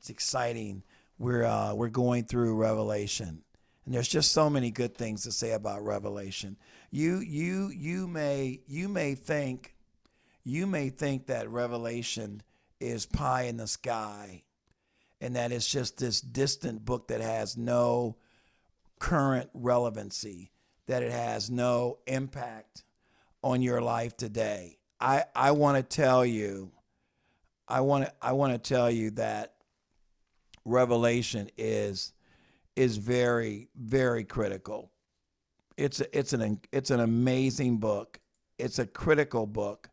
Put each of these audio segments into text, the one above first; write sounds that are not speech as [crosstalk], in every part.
It's exciting. We're uh, we're going through Revelation, and there's just so many good things to say about Revelation. You you you may you may think you may think that Revelation is pie in the sky, and that it's just this distant book that has no current relevancy, that it has no impact on your life today. I I want to tell you, I want to I want to tell you that Revelation is is very very critical. It's a, it's an it's an amazing book. It's a critical book.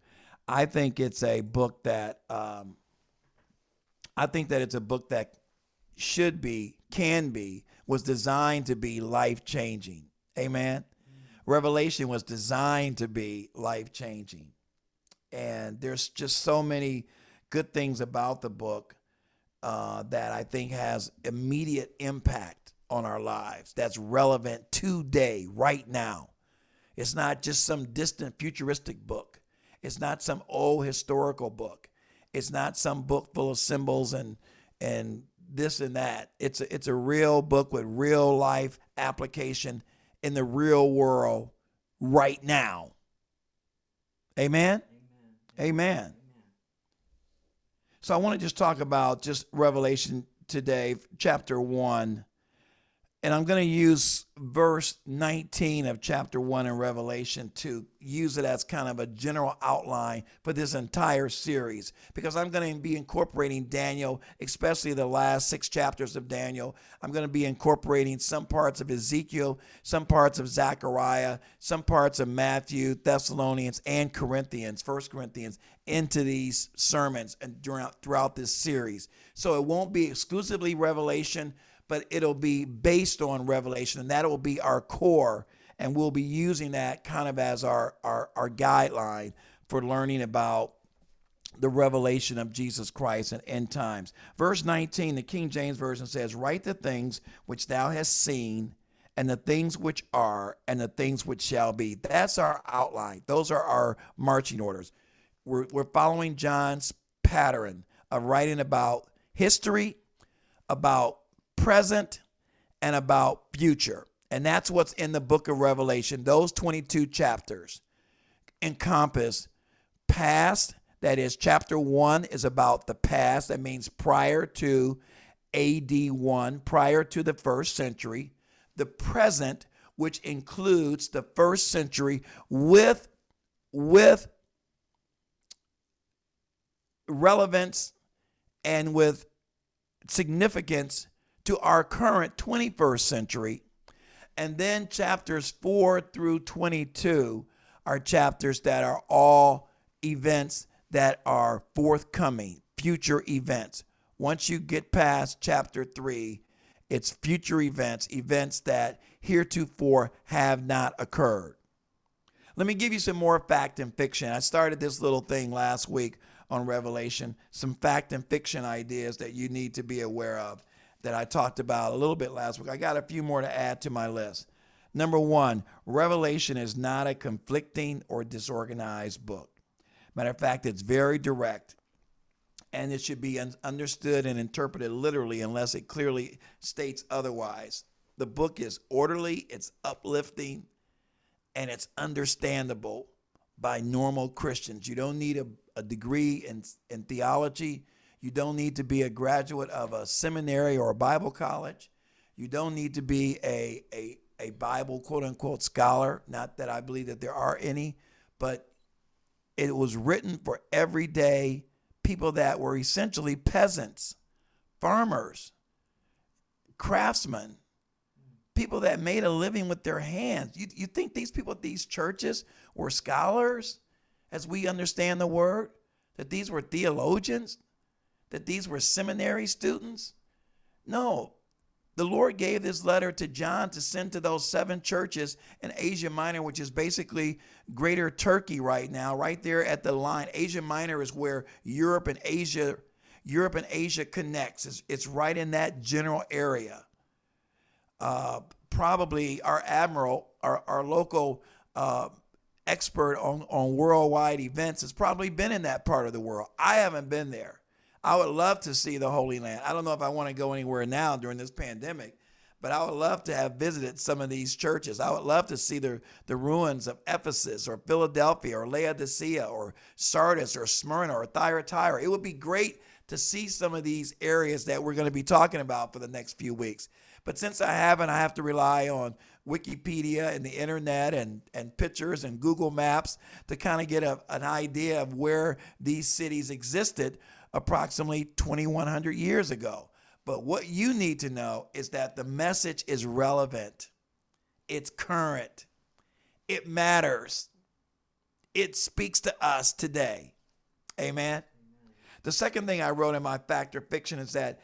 I think it's a book that um, I think that it's a book that should be, can be, was designed to be life changing. Amen. Revelation was designed to be life changing. And there's just so many good things about the book uh, that I think has immediate impact on our lives that's relevant today, right now. It's not just some distant futuristic book. It's not some old historical book. It's not some book full of symbols and and this and that. It's a, it's a real book with real life application in the real world right now. Amen. Amen. Amen. So I want to just talk about just Revelation today, chapter 1. And I'm going to use verse 19 of chapter 1 in Revelation to use it as kind of a general outline for this entire series because I'm going to be incorporating Daniel, especially the last six chapters of Daniel. I'm going to be incorporating some parts of Ezekiel, some parts of Zechariah, some parts of Matthew, Thessalonians, and Corinthians, First Corinthians, into these sermons and throughout, throughout this series. So it won't be exclusively Revelation but it'll be based on revelation, and that will be our core. And we'll be using that kind of as our, our, our guideline for learning about the revelation of Jesus Christ and end times. Verse 19, the King James Version says, Write the things which thou hast seen, and the things which are, and the things which shall be. That's our outline. Those are our marching orders. We're, we're following John's pattern of writing about history, about present, and about future. And that's what's in the book of Revelation. Those 22 chapters encompass past, that is, chapter 1 is about the past, that means prior to AD 1, prior to the first century. The present, which includes the first century with, with relevance and with significance to our current 21st century. And then chapters 4 through 22 are chapters that are all events that are forthcoming, future events. Once you get past chapter 3, it's future events, events that heretofore have not occurred. Let me give you some more fact and fiction. I started this little thing last week on Revelation, some fact and fiction ideas that you need to be aware of that I talked about a little bit last week. I got a few more to add to my list. Number one, Revelation is not a conflicting or disorganized book. Matter of fact, it's very direct and it should be understood and interpreted literally unless it clearly states otherwise. The book is orderly, it's uplifting, and it's understandable by normal Christians. You don't need a, a degree in, in theology. You don't need to be a graduate of a seminary or a Bible college. You don't need to be a, a, a Bible quote unquote scholar. Not that I believe that there are any, but it was written for everyday people that were essentially peasants, farmers, craftsmen, people that made a living with their hands. You, you think these people at these churches were scholars as we understand the word? That these were theologians? That these were seminary students? No. The Lord gave this letter to John to send to those seven churches in Asia Minor, which is basically greater Turkey right now, right there at the line. Asia Minor is where Europe and Asia Europe and Asia connects. It's, it's right in that general area. Uh, probably our admiral, our, our local uh, expert on, on worldwide events, has probably been in that part of the world. I haven't been there. I would love to see the Holy Land. I don't know if I want to go anywhere now during this pandemic, but I would love to have visited some of these churches. I would love to see the, the ruins of Ephesus or Philadelphia or Laodicea or Sardis or Smyrna or Thyatira. It would be great to see some of these areas that we're going to be talking about for the next few weeks. But since I haven't, I have to rely on Wikipedia and the internet and, and pictures and Google Maps to kind of get a, an idea of where these cities existed approximately 2,100 years ago. But what you need to know is that the message is relevant, it's current, it matters, it speaks to us today. Amen. The second thing I wrote in my fact or fiction is that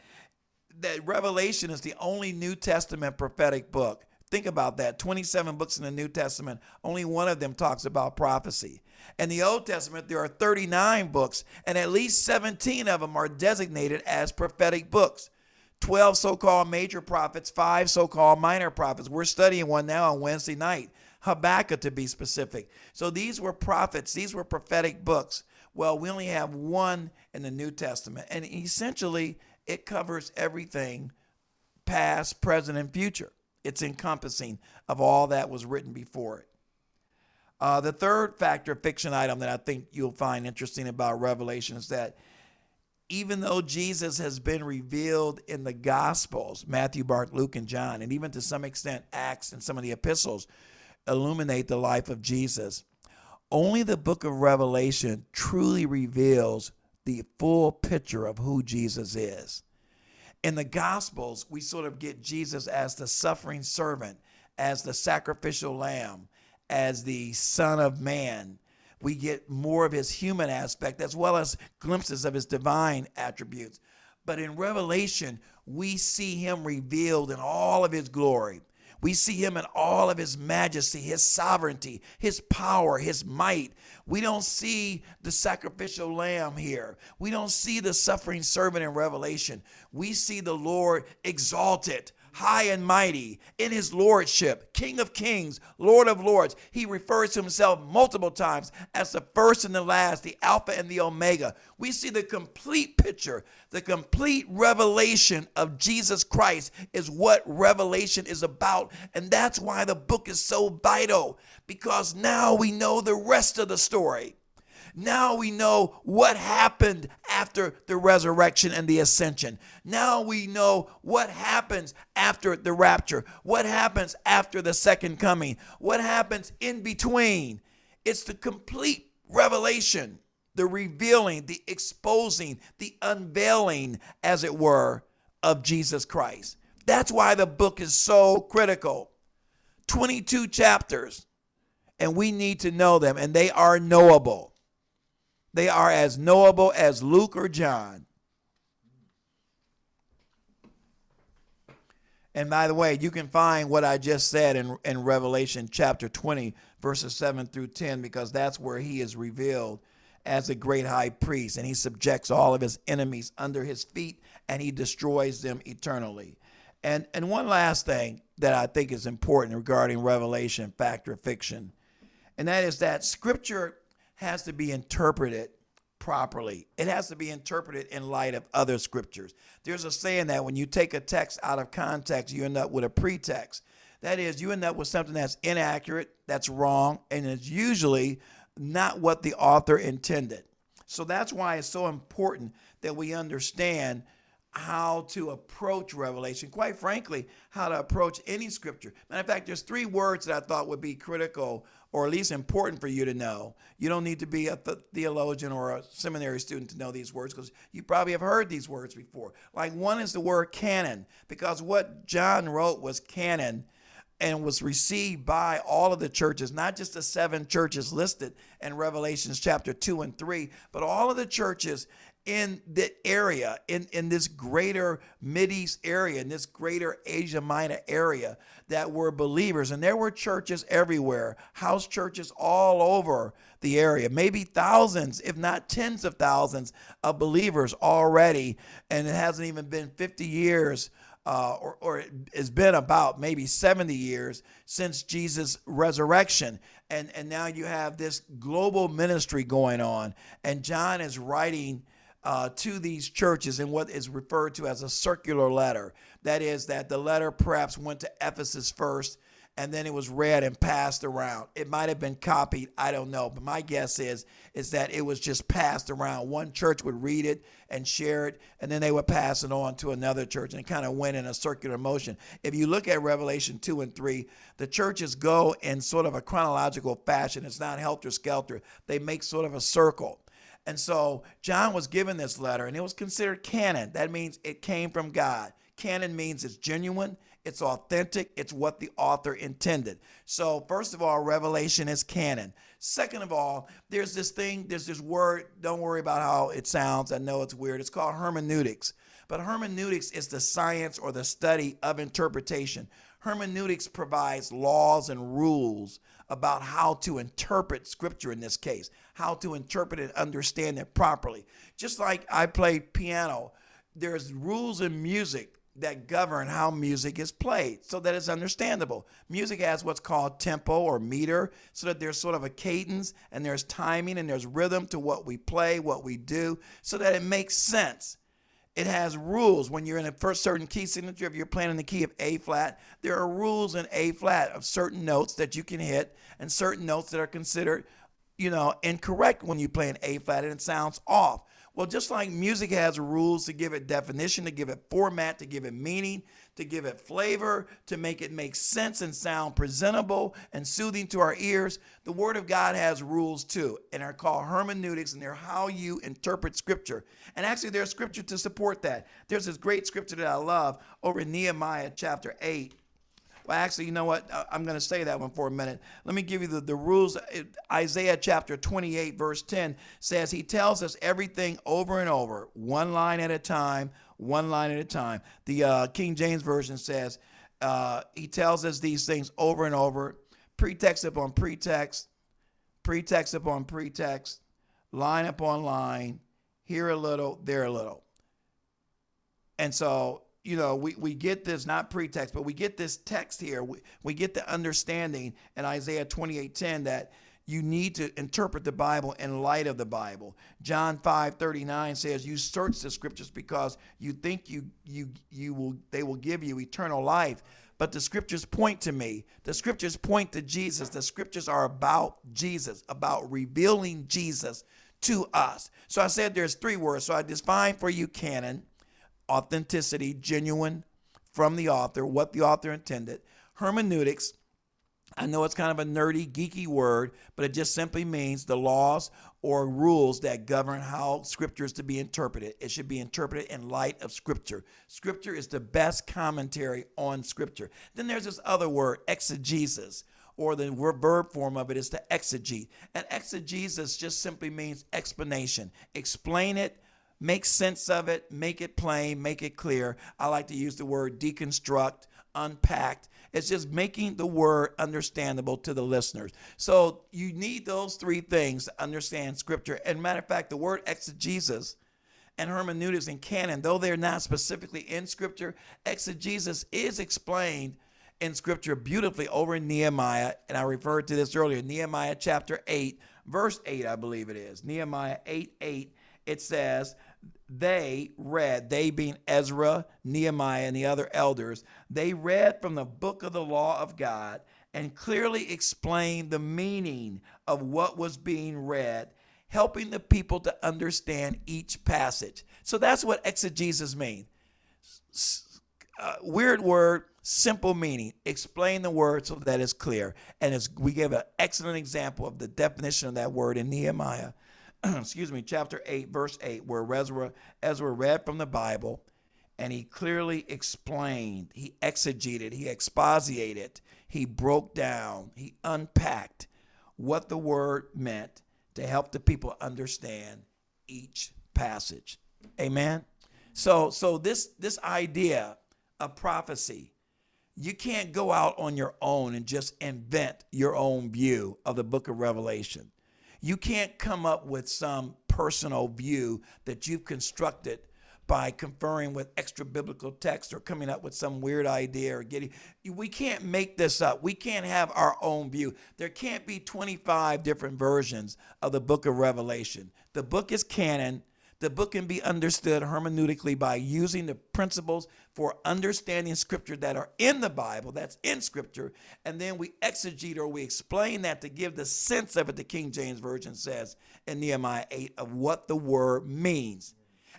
that Revelation is the only New Testament prophetic book. Think about that. 27 books in the New Testament, only one of them talks about prophecy. In the Old Testament, there are 39 books, and at least 17 of them are designated as prophetic books. 12 so called major prophets, five so called minor prophets. We're studying one now on Wednesday night, Habakkuk to be specific. So these were prophets, these were prophetic books. Well, we only have one in the New Testament, and essentially it covers everything past, present, and future. It's encompassing of all that was written before it. Uh, the third factor fiction item that I think you'll find interesting about Revelation is that even though Jesus has been revealed in the Gospels, Matthew, Mark, Luke, and John, and even to some extent Acts and some of the epistles illuminate the life of Jesus, only the book of Revelation truly reveals the full picture of who Jesus is. In the Gospels, we sort of get Jesus as the suffering servant, as the sacrificial lamb, as the Son of Man. We get more of his human aspect as well as glimpses of his divine attributes. But in Revelation, we see him revealed in all of his glory. We see him in all of his majesty, his sovereignty, his power, his might. We don't see the sacrificial lamb here. We don't see the suffering servant in Revelation. We see the Lord exalted, high and mighty in his lordship, King of kings, Lord of lords. He refers to himself multiple times as the first and the last, the Alpha and the Omega. We see the complete picture, the complete revelation of Jesus Christ is what Revelation is about. And that's why the book is so vital because now we know the rest of the story. Now we know what happened after the resurrection and the ascension. Now we know what happens after the rapture, what happens after the second coming, what happens in between. It's the complete revelation, the revealing, the exposing, the unveiling, as it were, of Jesus Christ. That's why the book is so critical. 22 chapters, and we need to know them, and they are knowable. They are as knowable as Luke or John. And by the way, you can find what I just said in, in Revelation chapter 20, verses 7 through 10, because that's where he is revealed as a great high priest, and he subjects all of his enemies under his feet, and he destroys them eternally. And, and one last thing that I think is important regarding Revelation, fact or fiction, and that is that Scripture has to be interpreted properly. It has to be interpreted in light of other scriptures. There's a saying that when you take a text out of context, you end up with a pretext. That is, you end up with something that's inaccurate, that's wrong, and it's usually not what the author intended. So that's why it's so important that we understand how to approach Revelation. Quite frankly, how to approach any scripture. Matter of fact, there's three words that I thought would be critical or at least important for you to know. You don't need to be a theologian or a seminary student to know these words because you probably have heard these words before. Like one is the word canon, because what John wrote was canon and was received by all of the churches, not just the seven churches listed in Revelations chapter 2 and 3, but all of the churches in the area, in, in this greater East area, in this greater Asia Minor area that were believers. And there were churches everywhere, house churches all over the area, maybe thousands, if not tens of thousands of believers already. And it hasn't even been 50 years. Uh, or, or it's been about maybe 70 years since Jesus' resurrection. And, and now you have this global ministry going on. And John is writing uh, to these churches in what is referred to as a circular letter. That is, that the letter perhaps went to Ephesus first and then it was read and passed around. It might have been copied, I don't know, but my guess is is that it was just passed around. One church would read it and share it, and then they would pass it on to another church, and it kind of went in a circular motion. If you look at Revelation two and three, the churches go in sort of a chronological fashion. It's not helter skelter. They make sort of a circle. And so John was given this letter, and it was considered canon. That means it came from God. Canon means it's genuine, it's authentic, it's what the author intended. So, first of all, Revelation is canon. Second of all, there's this thing, there's this word, don't worry about how it sounds. I know it's weird. It's called hermeneutics. But hermeneutics is the science or the study of interpretation. Hermeneutics provides laws and rules about how to interpret scripture in this case, how to interpret and understand it properly. Just like I play piano, there's rules in music that govern how music is played so that it's understandable. Music has what's called tempo or meter, so that there's sort of a cadence and there's timing and there's rhythm to what we play, what we do, so that it makes sense. It has rules when you're in a first certain key signature. If you're playing in the key of A flat, there are rules in A flat of certain notes that you can hit and certain notes that are considered, you know, incorrect when you play an A flat and it sounds off. Well, just like music has rules to give it definition, to give it format, to give it meaning, to give it flavor, to make it make sense and sound presentable and soothing to our ears, the Word of God has rules too, and are called hermeneutics, and they're how you interpret Scripture. And actually, there's Scripture to support that. There's this great Scripture that I love over in Nehemiah chapter 8 well, actually, you know what? I'm going to say that one for a minute. Let me give you the, the rules. Isaiah chapter 28, verse 10 says, He tells us everything over and over, one line at a time, one line at a time. The uh, King James Version says, uh, He tells us these things over and over, pretext upon pretext, pretext upon pretext, line upon line, here a little, there a little. And so you know, we, we get this, not pretext, but we get this text here. We, we get the understanding in Isaiah 28:10 that you need to interpret the Bible in light of the Bible. John 5 39 says, You search the scriptures because you think you you you will they will give you eternal life. But the scriptures point to me. The scriptures point to Jesus. The scriptures are about Jesus, about revealing Jesus to us. So I said there's three words. So I defined for you canon authenticity, genuine from the author, what the author intended. Hermeneutics, I know it's kind of a nerdy, geeky word, but it just simply means the laws or rules that govern how scripture is to be interpreted. It should be interpreted in light of scripture. Scripture is the best commentary on scripture. Then there's this other word, exegesis, or the verb form of it is to exegete. And exegesis just simply means explanation. Explain it make sense of it, make it plain, make it clear. I like to use the word deconstruct, unpacked. It's just making the word understandable to the listeners. So you need those three things to understand scripture. And matter of fact, the word exegesis and hermeneutics and canon, though they're not specifically in scripture, exegesis is explained in scripture beautifully over in Nehemiah. And I referred to this earlier, Nehemiah chapter 8, verse 8, I believe it is. Nehemiah 8 8, it says, they read, they being Ezra, Nehemiah, and the other elders, they read from the book of the law of God and clearly explained the meaning of what was being read, helping the people to understand each passage. So that's what exegesis means. Uh, weird word, simple meaning. Explain the word so that it's clear. And we give an excellent example of the definition of that word in Nehemiah [clears throat] excuse me, chapter 8, verse 8, where Ezra, Ezra read from the Bible and he clearly explained, he exegeted, he exposited, he broke down, he unpacked what the word meant to help the people understand each passage. Amen. So so this this idea of prophecy, you can't go out on your own and just invent your own view of the book of Revelation. You can't come up with some personal view that you've constructed by conferring with extra biblical text or coming up with some weird idea or getting we can't make this up. We can't have our own view. There can't be 25 different versions of the book of revelation. The book is canon The book can be understood hermeneutically by using the principles for understanding scripture that are in the Bible, that's in scripture, and then we exegete or we explain that to give the sense of it, the King James Version says in Nehemiah 8, of what the word means.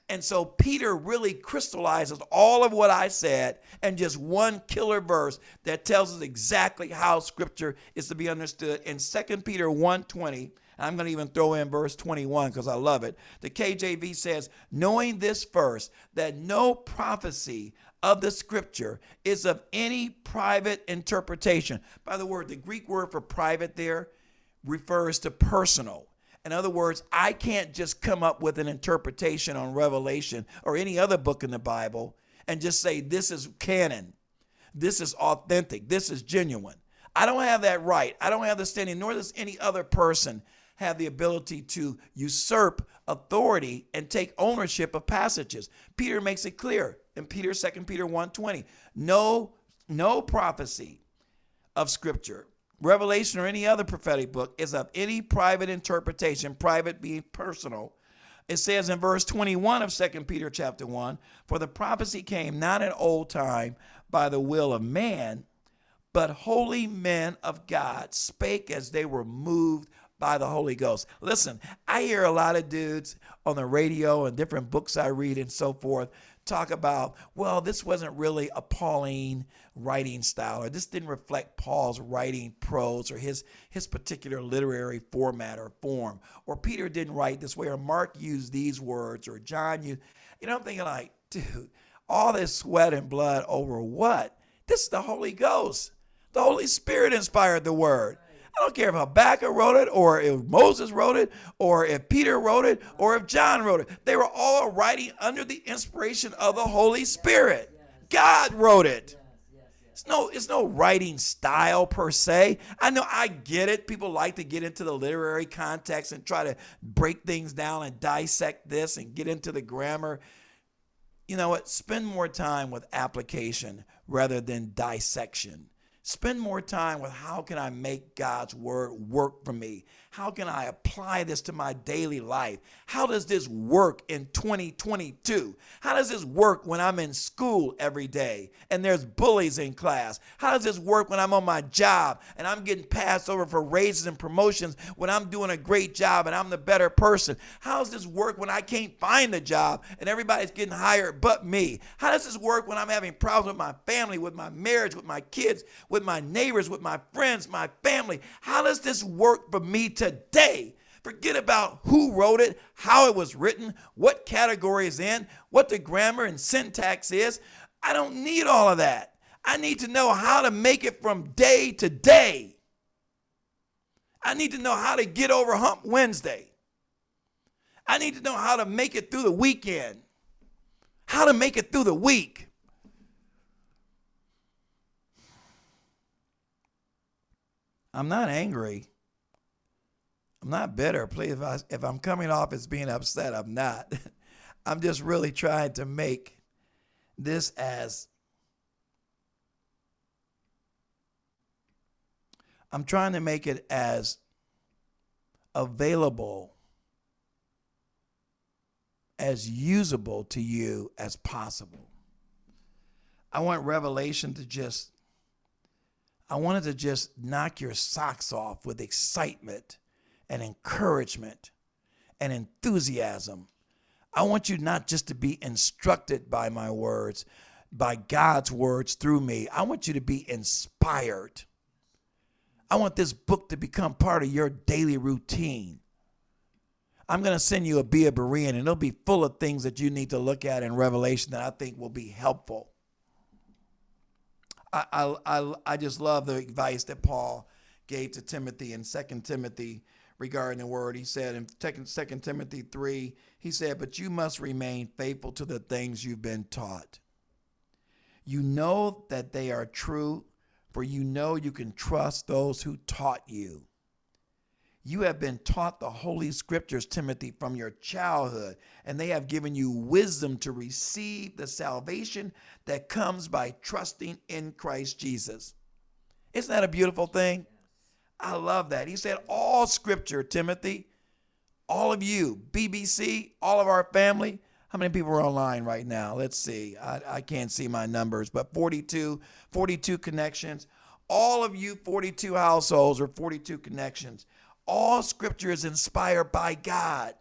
And so Peter really crystallizes all of what I said in just one killer verse that tells us exactly how scripture is to be understood in 2 Peter 1:20. I'm going to even throw in verse 21 because I love it. The KJV says, knowing this first, that no prophecy of the scripture is of any private interpretation. By the word, the Greek word for private there refers to personal. In other words, I can't just come up with an interpretation on Revelation or any other book in the Bible and just say, this is canon, this is authentic, this is genuine. I don't have that right. I don't have the standing, nor does any other person have the ability to usurp authority and take ownership of passages. Peter makes it clear in Peter 2 Peter 1:20. No no prophecy of scripture Revelation or any other prophetic book is of any private interpretation, private being personal. It says in verse 21 of 2 Peter chapter 1, for the prophecy came not in old time by the will of man, but holy men of God spake as they were moved by the Holy Ghost. Listen, I hear a lot of dudes on the radio and different books I read and so forth talk about, well, this wasn't really a Pauline writing style, or this didn't reflect Paul's writing prose or his his particular literary format or form, or Peter didn't write this way, or Mark used these words, or John used. You know, I'm thinking like, dude, all this sweat and blood over what? This is the Holy Ghost. The Holy Spirit inspired the word. I don't care if Habakkuk wrote it, or if Moses wrote it, or if Peter wrote it, or if John wrote it. They were all writing under the inspiration of the Holy Spirit. God wrote it. It's no, it's no writing style per se. I know I get it. People like to get into the literary context and try to break things down and dissect this and get into the grammar. You know what? Spend more time with application rather than dissection. Spend more time with how can I make God's word work for me? How can I apply this to my daily life? How does this work in 2022? How does this work when I'm in school every day and there's bullies in class? How does this work when I'm on my job and I'm getting passed over for raises and promotions when I'm doing a great job and I'm the better person? How does this work when I can't find a job and everybody's getting hired but me? How does this work when I'm having problems with my family, with my marriage, with my kids, with my neighbors, with my friends, my family? How does this work for me to today. Forget about who wrote it, how it was written, what category is in, what the grammar and syntax is. I don't need all of that. I need to know how to make it from day to day. I need to know how to get over Hump Wednesday. I need to know how to make it through the weekend, how to make it through the week. I'm not angry. I'm not bitter. Please, if, I, if I'm coming off as being upset, I'm not. [laughs] I'm just really trying to make this as I'm trying to make it as available, as usable to you as possible. I want Revelation to just, I wanted to just knock your socks off with excitement and encouragement and enthusiasm. I want you not just to be instructed by my words, by God's words through me. I want you to be inspired. I want this book to become part of your daily routine. I'm going to send you a Be a Berean, and it'll be full of things that you need to look at in Revelation that I think will be helpful. I, I, I, I just love the advice that Paul gave to Timothy in 2 Timothy regarding the word. He said in 2 Timothy 3, he said, But you must remain faithful to the things you've been taught. You know that they are true, for you know you can trust those who taught you. You have been taught the Holy Scriptures, Timothy, from your childhood, and they have given you wisdom to receive the salvation that comes by trusting in Christ Jesus. Isn't that a beautiful thing? I love that. He said, All scripture, Timothy, all of you, BBC, all of our family. How many people are online right now? Let's see. I, I can't see my numbers, but 42, 42 connections. All of you 42 households or 42 connections. All scripture is inspired by God.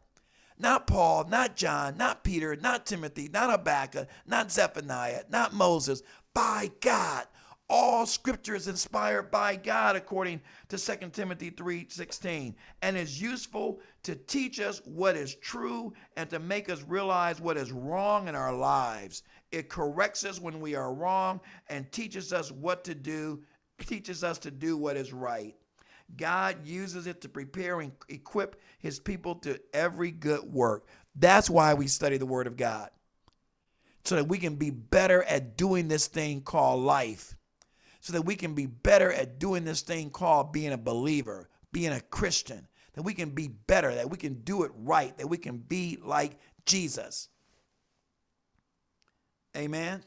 Not Paul, not John, not Peter, not Timothy, not Habakkuk, not Zephaniah, not Moses, by God. All scripture is inspired by God according to 2 Timothy 3:16 and is useful to teach us what is true and to make us realize what is wrong in our lives. It corrects us when we are wrong and teaches us what to do, teaches us to do what is right. God uses it to prepare and equip his people to every good work. That's why we study the word of God. So that we can be better at doing this thing called life so that we can be better at doing this thing called being a believer, being a Christian, that we can be better, that we can do it right, that we can be like Jesus. Amen.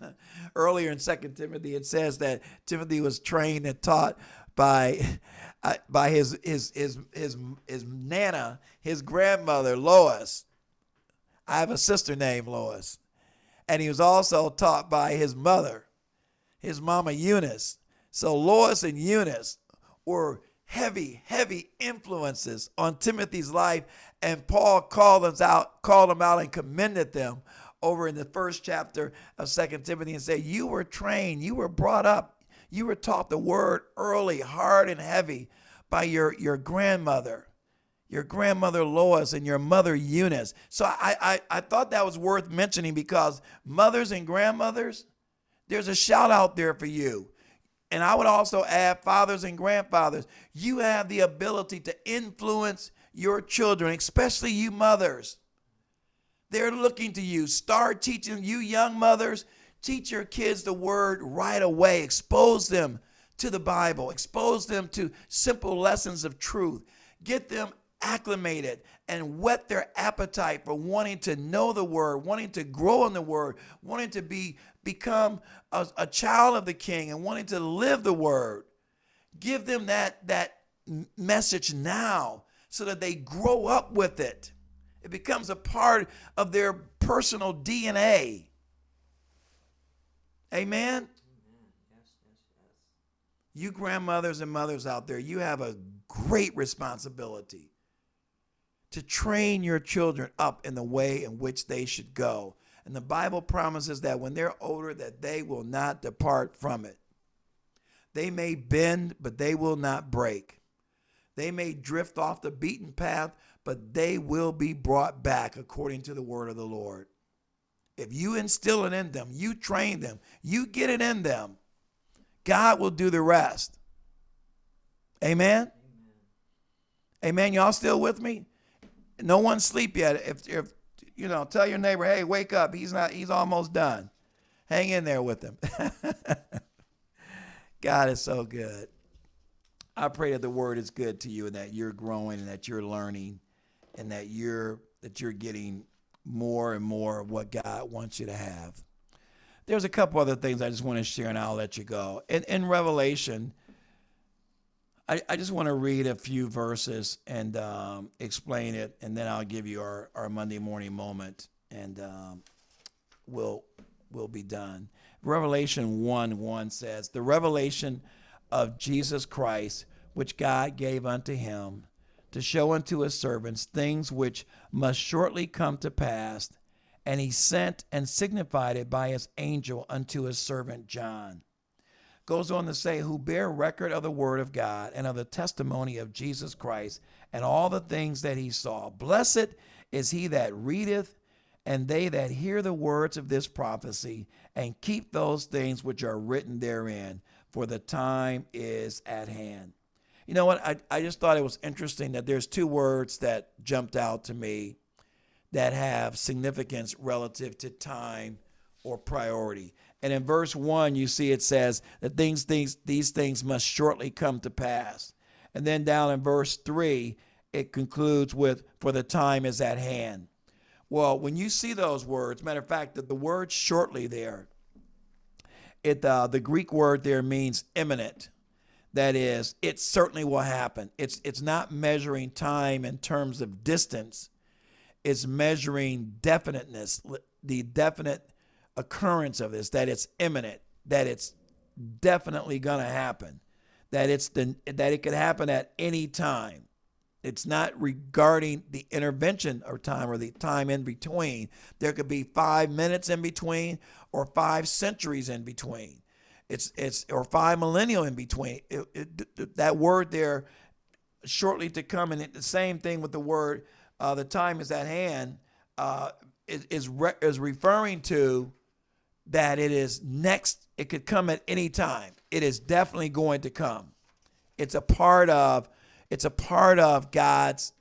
Amen. [laughs] Earlier in Second Timothy, it says that Timothy was trained and taught by [laughs] uh, by his his his his his nana, his grandmother Lois. I have a sister named Lois, and he was also taught by his mother, his mama Eunice. So Lois and Eunice were heavy, heavy influences on Timothy's life, and Paul called them out, called them out and commended them over in the first chapter of Second Timothy and said, You were trained, you were brought up, you were taught the word early, hard and heavy by your, your grandmother, your grandmother Lois and your mother Eunice. So I, I, I thought that was worth mentioning because mothers and grandmothers, there's a shout out there for you. And I would also add fathers and grandfathers. You have the ability to influence your children, especially you mothers. They're looking to you. Start teaching you young mothers. Teach your kids the word right away. Expose them to the Bible. Expose them to simple lessons of truth. Get them acclimated and whet their appetite for wanting to know the word, wanting to grow in the word, wanting to be become a, a child of the king and wanting to live the word. Give them that that message now so that they grow up with it. It becomes a part of their personal DNA. Amen. You grandmothers and mothers out there, you have a great responsibility to train your children up in the way in which they should go. And the Bible promises that when they're older that they will not depart from it. They may bend, but they will not break. They may drift off the beaten path, but they will be brought back according to the word of the Lord. If you instill it in them, you train them, you get it in them, God will do the rest. Amen? Amen. Amen. Y'all still with me? no one's sleep yet. If if you know, tell your neighbor, hey, wake up. He's not. He's almost done. Hang in there with him. [laughs] God is so good. I pray that the word is good to you and that you're growing and that you're learning and that you're that you're getting more and more of what God wants you to have. There's a couple other things I just want to share and I'll let you go. In, in Revelation, I, I just want to read a few verses and um, explain it, and then I'll give you our, our Monday morning moment, and um, we'll we'll be done. Revelation 1 1 says, The revelation of Jesus Christ, which God gave unto him, to show unto his servants things which must shortly come to pass. And he sent and signified it by his angel unto his servant John goes on to say, who bear record of the word of God and of the testimony of Jesus Christ and all the things that he saw. Blessed is he that readeth, and they that hear the words of this prophecy and keep those things which are written therein, for the time is at hand. You know what? I, I just thought it was interesting that there's two words that jumped out to me that have significance relative to time or priority. And in verse 1, you see it says that things, things, these things must shortly come to pass. And then down in verse 3, it concludes with, for the time is at hand. Well, when you see those words, matter of fact, that the word shortly there, it uh, the Greek word there means imminent. That is, it certainly will happen. It's it's not measuring time in terms of distance. It's measuring definiteness, the definite occurrence of this, that it's imminent, that it's definitely going to happen, that it's the that it could happen at any time. It's not regarding the intervention or time or the time in between. There could be five minutes in between or five centuries in between. It's it's or five millennial in between. It, it, that word there, shortly to come, and it, the same thing with the word, uh, the time is at hand, uh, is is, re- is referring to that it is next. It could come at any time. It is definitely going to come. It's a part of it's a part of God's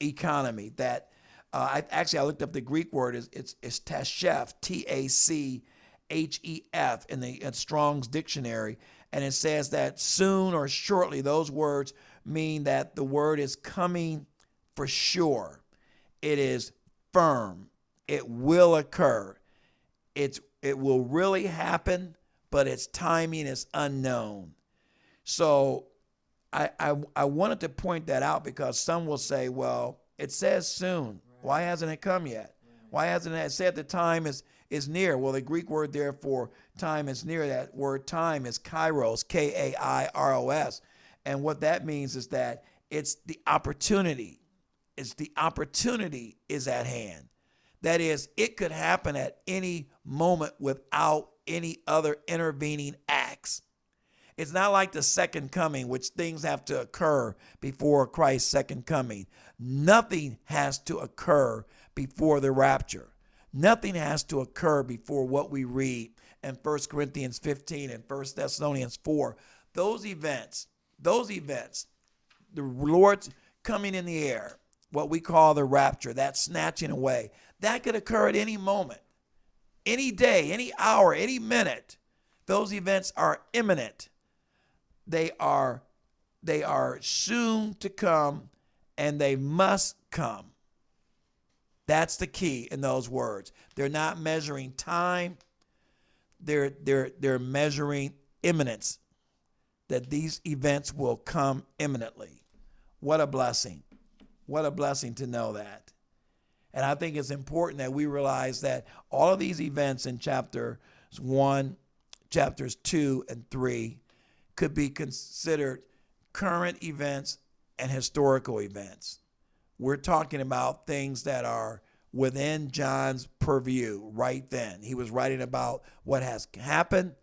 economy that uh, I actually I looked up the Greek word is it's it's tachef T A C H E F in the in Strong's dictionary and it says that soon or shortly those words mean that the word is coming for sure it is firm it will occur it's it will really happen but its timing is unknown so I, I, I wanted to point that out because some will say, well, it says soon. Why hasn't it come yet? Why hasn't it said the time is, is near? Well, the Greek word there for time is near, that word time is kairos, K A I R O S. And what that means is that it's the opportunity. It's the opportunity is at hand. That is, it could happen at any moment without any other intervening acts. It's not like the second coming, which things have to occur before Christ's second coming. Nothing has to occur before the rapture. Nothing has to occur before what we read in 1 Corinthians 15 and 1 Thessalonians 4. Those events, those events, the Lord's coming in the air, what we call the rapture, that snatching away, that could occur at any moment, any day, any hour, any minute. Those events are imminent they are they are soon to come and they must come. That's the key in those words. They're not measuring time. They're they're they're measuring imminence. That these events will come imminently. What a blessing. What a blessing to know that. And I think it's important that we realize that all of these events in chapters 1, chapters 2 and 3 could be considered current events and historical events. We're talking about things that are within John's purview right then. He was writing about what has happened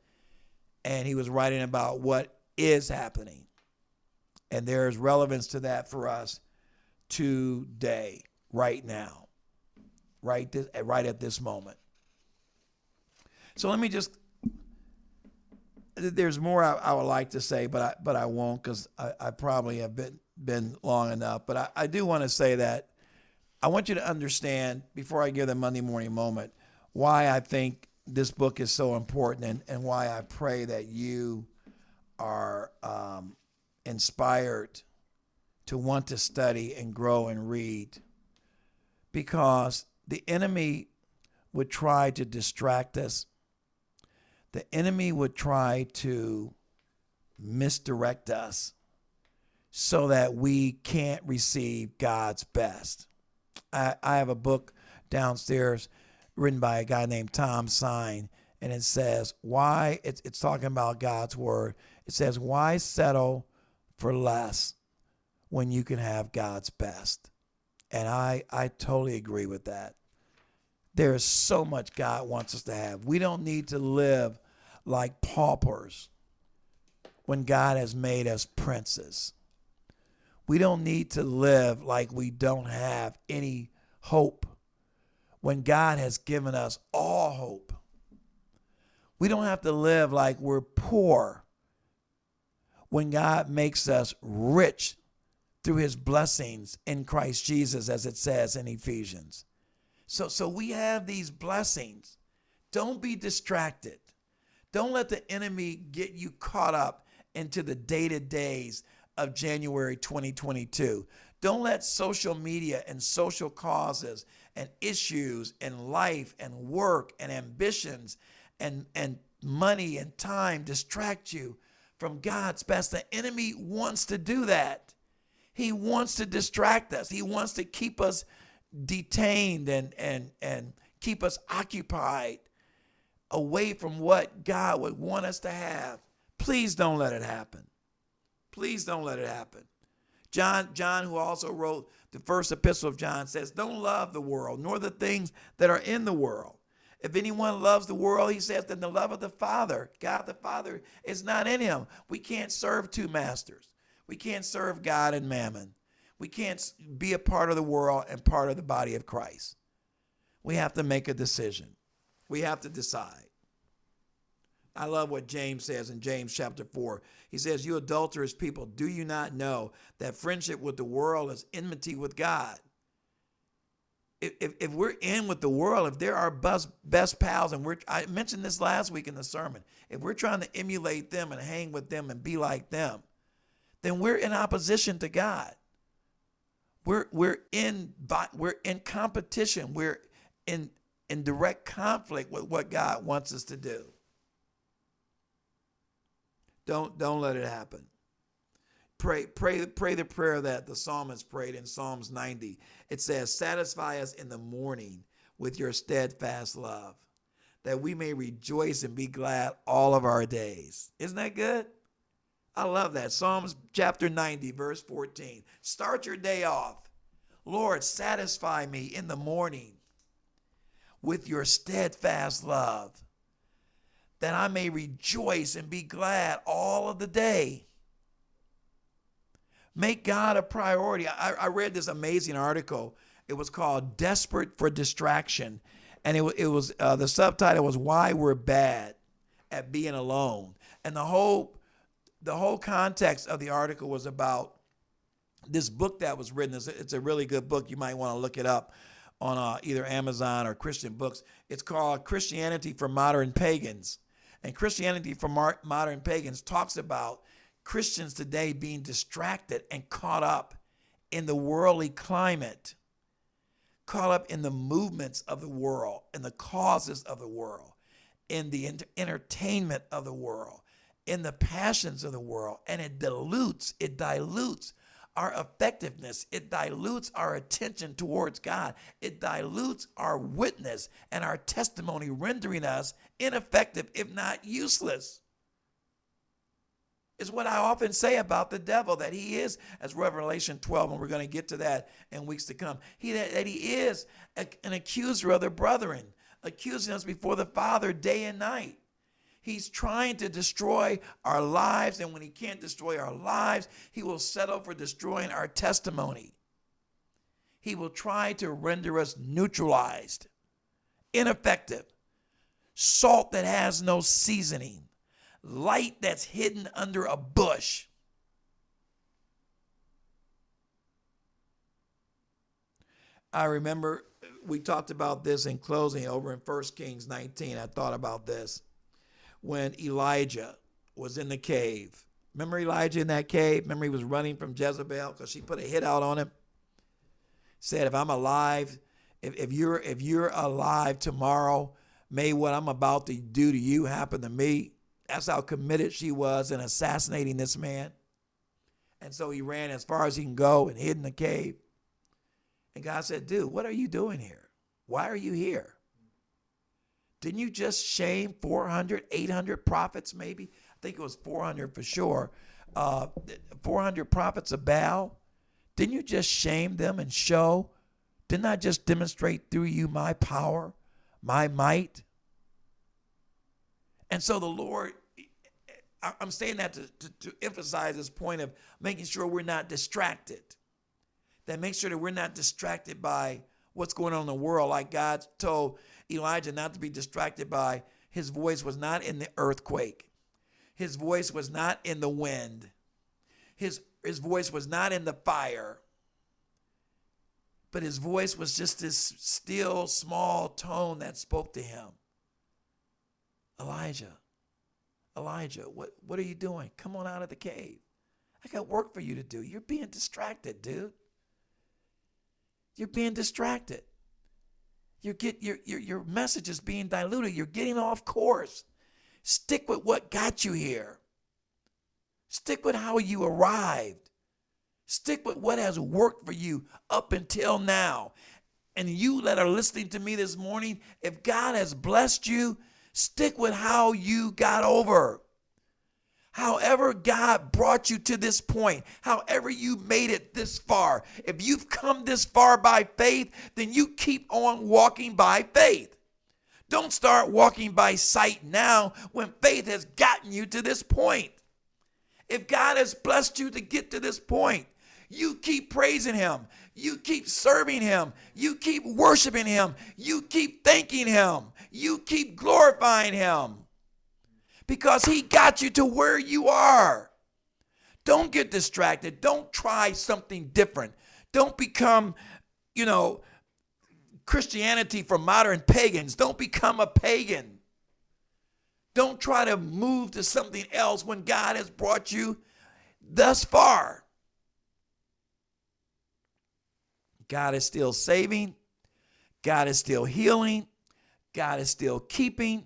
and he was writing about what is happening. And there's relevance to that for us today, right now, right, this, right at this moment. So let me just there's more I, I, would like to say, but I but I won't because I, I, probably have been been long enough. But I, I do want to say that I want you to understand before I give the Monday morning moment why I think this book is so important and, and why I pray that you are um, inspired to want to study and grow and read because the enemy would try to distract us the enemy would try to misdirect us so that we can't receive God's best. I, I have a book downstairs written by a guy named Tom Sine, and it says, Why? It's, it's talking about God's word. It says, Why settle for less when you can have God's best? And I, I totally agree with that. There is so much God wants us to have. We don't need to live like paupers when God has made us princes. We don't need to live like we don't have any hope when God has given us all hope. We don't have to live like we're poor when God makes us rich through his blessings in Christ Jesus, as it says in Ephesians. So, so we have these blessings. Don't be distracted. Don't let the enemy get you caught up into the day to days of January 2022. Don't let social media and social causes and issues and life and work and ambitions and, and money and time distract you from God's best. The enemy wants to do that. He wants to distract us. He wants to keep us detained and and and keep us occupied away from what God would want us to have. Please don't let it happen. Please don't let it happen. John, John, who also wrote the first epistle of John, says, Don't love the world, nor the things that are in the world. If anyone loves the world, he says, then the love of the Father, God the Father, is not in him. We can't serve two masters. We can't serve God and mammon. We can't be a part of the world and part of the body of Christ. We have to make a decision. We have to decide. I love what James says in James chapter 4. He says, You adulterous people, do you not know that friendship with the world is enmity with God? If, if, if we're in with the world, if they're our best, best pals, and we're, I mentioned this last week in the sermon, if we're trying to emulate them and hang with them and be like them, then we're in opposition to God. We're, we're, in, we're in competition. We're in, in direct conflict with what God wants us to do. Don't don't let it happen. Pray pray pray the prayer that the psalmist prayed in Psalms 90. It says, "Satisfy us in the morning with your steadfast love, that we may rejoice and be glad all of our days." Isn't that good? I love that. Psalms chapter 90 verse 14. Start your day off. Lord, satisfy me in the morning with your steadfast love that I may rejoice and be glad all of the day. Make God a priority. I, I read this amazing article. It was called Desperate for Distraction. And it, it was uh, the subtitle was Why We're Bad at Being Alone. And the whole the whole context of the article was about this book that was written. It's a, it's a really good book. You might want to look it up on uh, either Amazon or Christian Books. It's called Christianity for Modern Pagans. And Christianity for Modern Pagans talks about Christians today being distracted and caught up in the worldly climate, caught up in the movements of the world, in the causes of the world, in the entertainment of the world, in the passions of the world. And it dilutes, it dilutes our effectiveness. It dilutes our attention towards God. It dilutes our witness and our testimony, rendering us ineffective, if not useless. Is what I often say about the devil that he is, as Revelation 12, and we're going to get to that in weeks to come. He that, that he is a, an accuser of the brethren, accusing us before the Father day and night. He's trying to destroy our lives, and when he can't destroy our lives, he will settle for destroying our testimony. He will try to render us neutralized, ineffective, salt that has no seasoning, light that's hidden under a bush. I remember we talked about this in closing over in 1 Kings 19. I thought about this when Elijah was in the cave. Remember Elijah in that cave? Remember he was running from Jezebel because she put a hit out on him? Said, if I'm alive, if, if you're if you're alive tomorrow, may what I'm about to do to you happen to me. That's how committed she was in assassinating this man. And so he ran as far as he can go and hid in the cave. And God said, Dude, what are you doing here? Why are you here? Didn't you just shame 400, 800 prophets, maybe? I think it was 400 for sure. Uh, 400 prophets of Baal. Didn't you just shame them and show? Didn't I just demonstrate through you my power, my might? And so the Lord, I'm saying that to, to, to emphasize this point of making sure we're not distracted. That make sure that we're not distracted by what's going on in the world, like God told Elijah not to be distracted by his voice was not in the earthquake. His voice was not in the wind. His, his voice was not in the fire. But his voice was just this still, small tone that spoke to him. Elijah, Elijah, what, what are you doing? Come on out of the cave. I got work for you to do. You're being distracted, dude. You're being distracted. You get your, your your message is being diluted. You're getting off course. Stick with what got you here. Stick with how you arrived. Stick with what has worked for you up until now. And you that are listening to me this morning, if God has blessed you, stick with how you got over. However, God brought you to this point, however, you made it this far, if you've come this far by faith, then you keep on walking by faith. Don't start walking by sight now when faith has gotten you to this point. If God has blessed you to get to this point, you keep praising Him. You keep serving Him. You keep worshiping Him. You keep thanking Him. You keep glorifying Him because He got you to where you are. Don't get distracted. Don't try something different. Don't become, you know, Christianity for modern pagans. Don't become a pagan. Don't try to move to something else when God has brought you thus far. God is still saving. God is still healing. God is still keeping.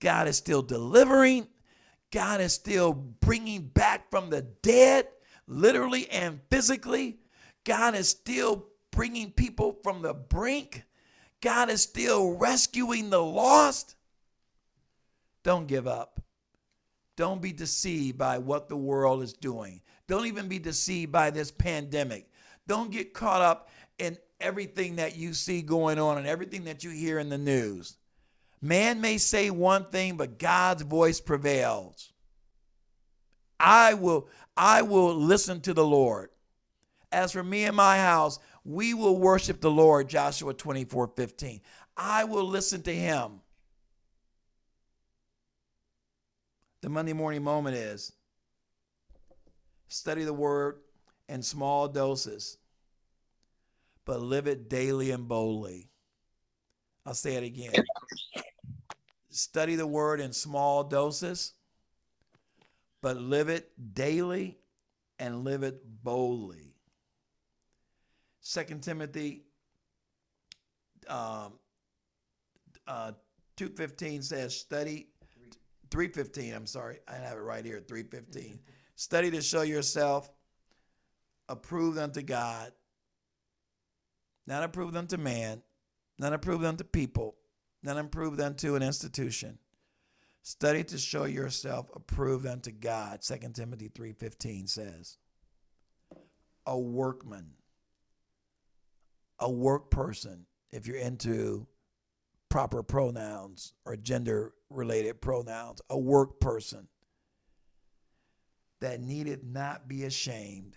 God is still delivering. God is still bringing back from the dead, literally and physically. God is still bringing people from the brink. God is still rescuing the lost. Don't give up. Don't be deceived by what the world is doing. Don't even be deceived by this pandemic. Don't get caught up in everything that you see going on and everything that you hear in the news. Man may say one thing, but God's voice prevails. I will I will listen to the Lord. As for me and my house, we will worship the Lord, Joshua 24 15. I will listen to him. The Monday morning moment is study the word in small doses, but live it daily and boldly. I'll say it again. Study the word in small doses, but live it daily and live it boldly. Second Timothy um, uh, 2.15 says, study, 3.15, I'm sorry, I have it right here, 3.15. [laughs] study to show yourself approved unto God, not approved unto man, not approved unto people, not approved unto an institution. Study to show yourself approved unto God, 2 Timothy 3.15 says. A workman a work person if you're into proper pronouns or gender related pronouns, a work person that needed not be ashamed.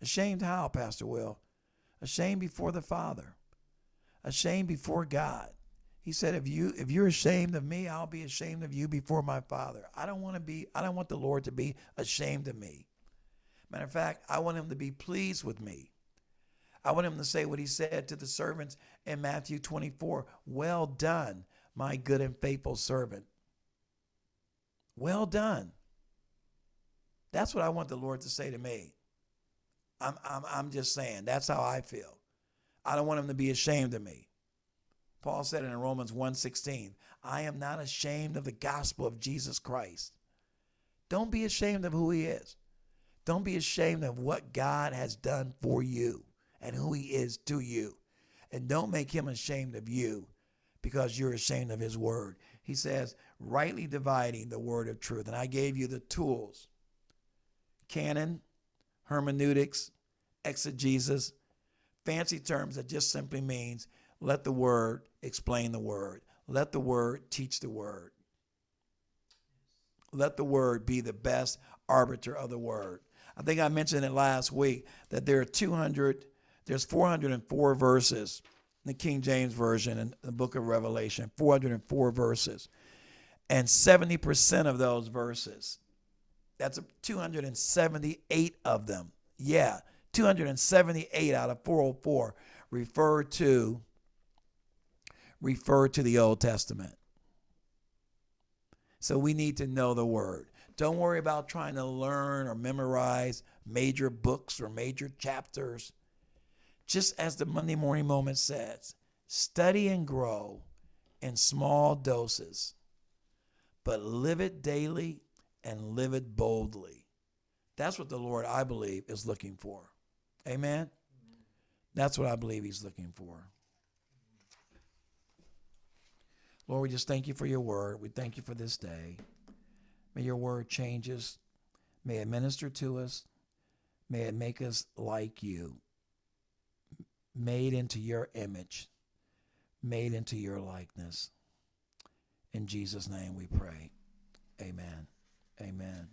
Ashamed how, Pastor Will? Ashamed before the Father. Ashamed before God. He said, if you if you're ashamed of me, I'll be ashamed of you before my Father. I don't want to be, I don't want the Lord to be ashamed of me. Matter of fact, I want him to be pleased with me. I want him to say what he said to the servants in Matthew 24 Well done, my good and faithful servant. Well done. That's what I want the Lord to say to me. I'm, I'm, I'm just saying, that's how I feel. I don't want him to be ashamed of me. Paul said in Romans 1:16, I am not ashamed of the gospel of Jesus Christ. Don't be ashamed of who he is. Don't be ashamed of what God has done for you and who he is to you. And don't make him ashamed of you because you're ashamed of his word. He says, rightly dividing the word of truth. And I gave you the tools canon, hermeneutics, exegesis, fancy terms that just simply means let the word explain the word, let the word teach the word. Let the word be the best arbiter of the word. I think I mentioned it last week that there are 200 there's 404 verses in the King James Version in the book of Revelation, 404 verses. And 70% of those verses, that's 278 of them. Yeah, 278 out of 404 refer to refer to the Old Testament. So we need to know the word. Don't worry about trying to learn or memorize major books or major chapters just as the Monday Morning Moment says, study and grow in small doses, but live it daily and live it boldly. That's what the Lord, I believe, is looking for. Amen? That's what I believe He's looking for. Lord, we just thank you for your word. We thank you for this day. May your word change us. May it minister to us. May it make us like you, made into your image, made into your likeness. In Jesus' name we pray. Amen. Amen.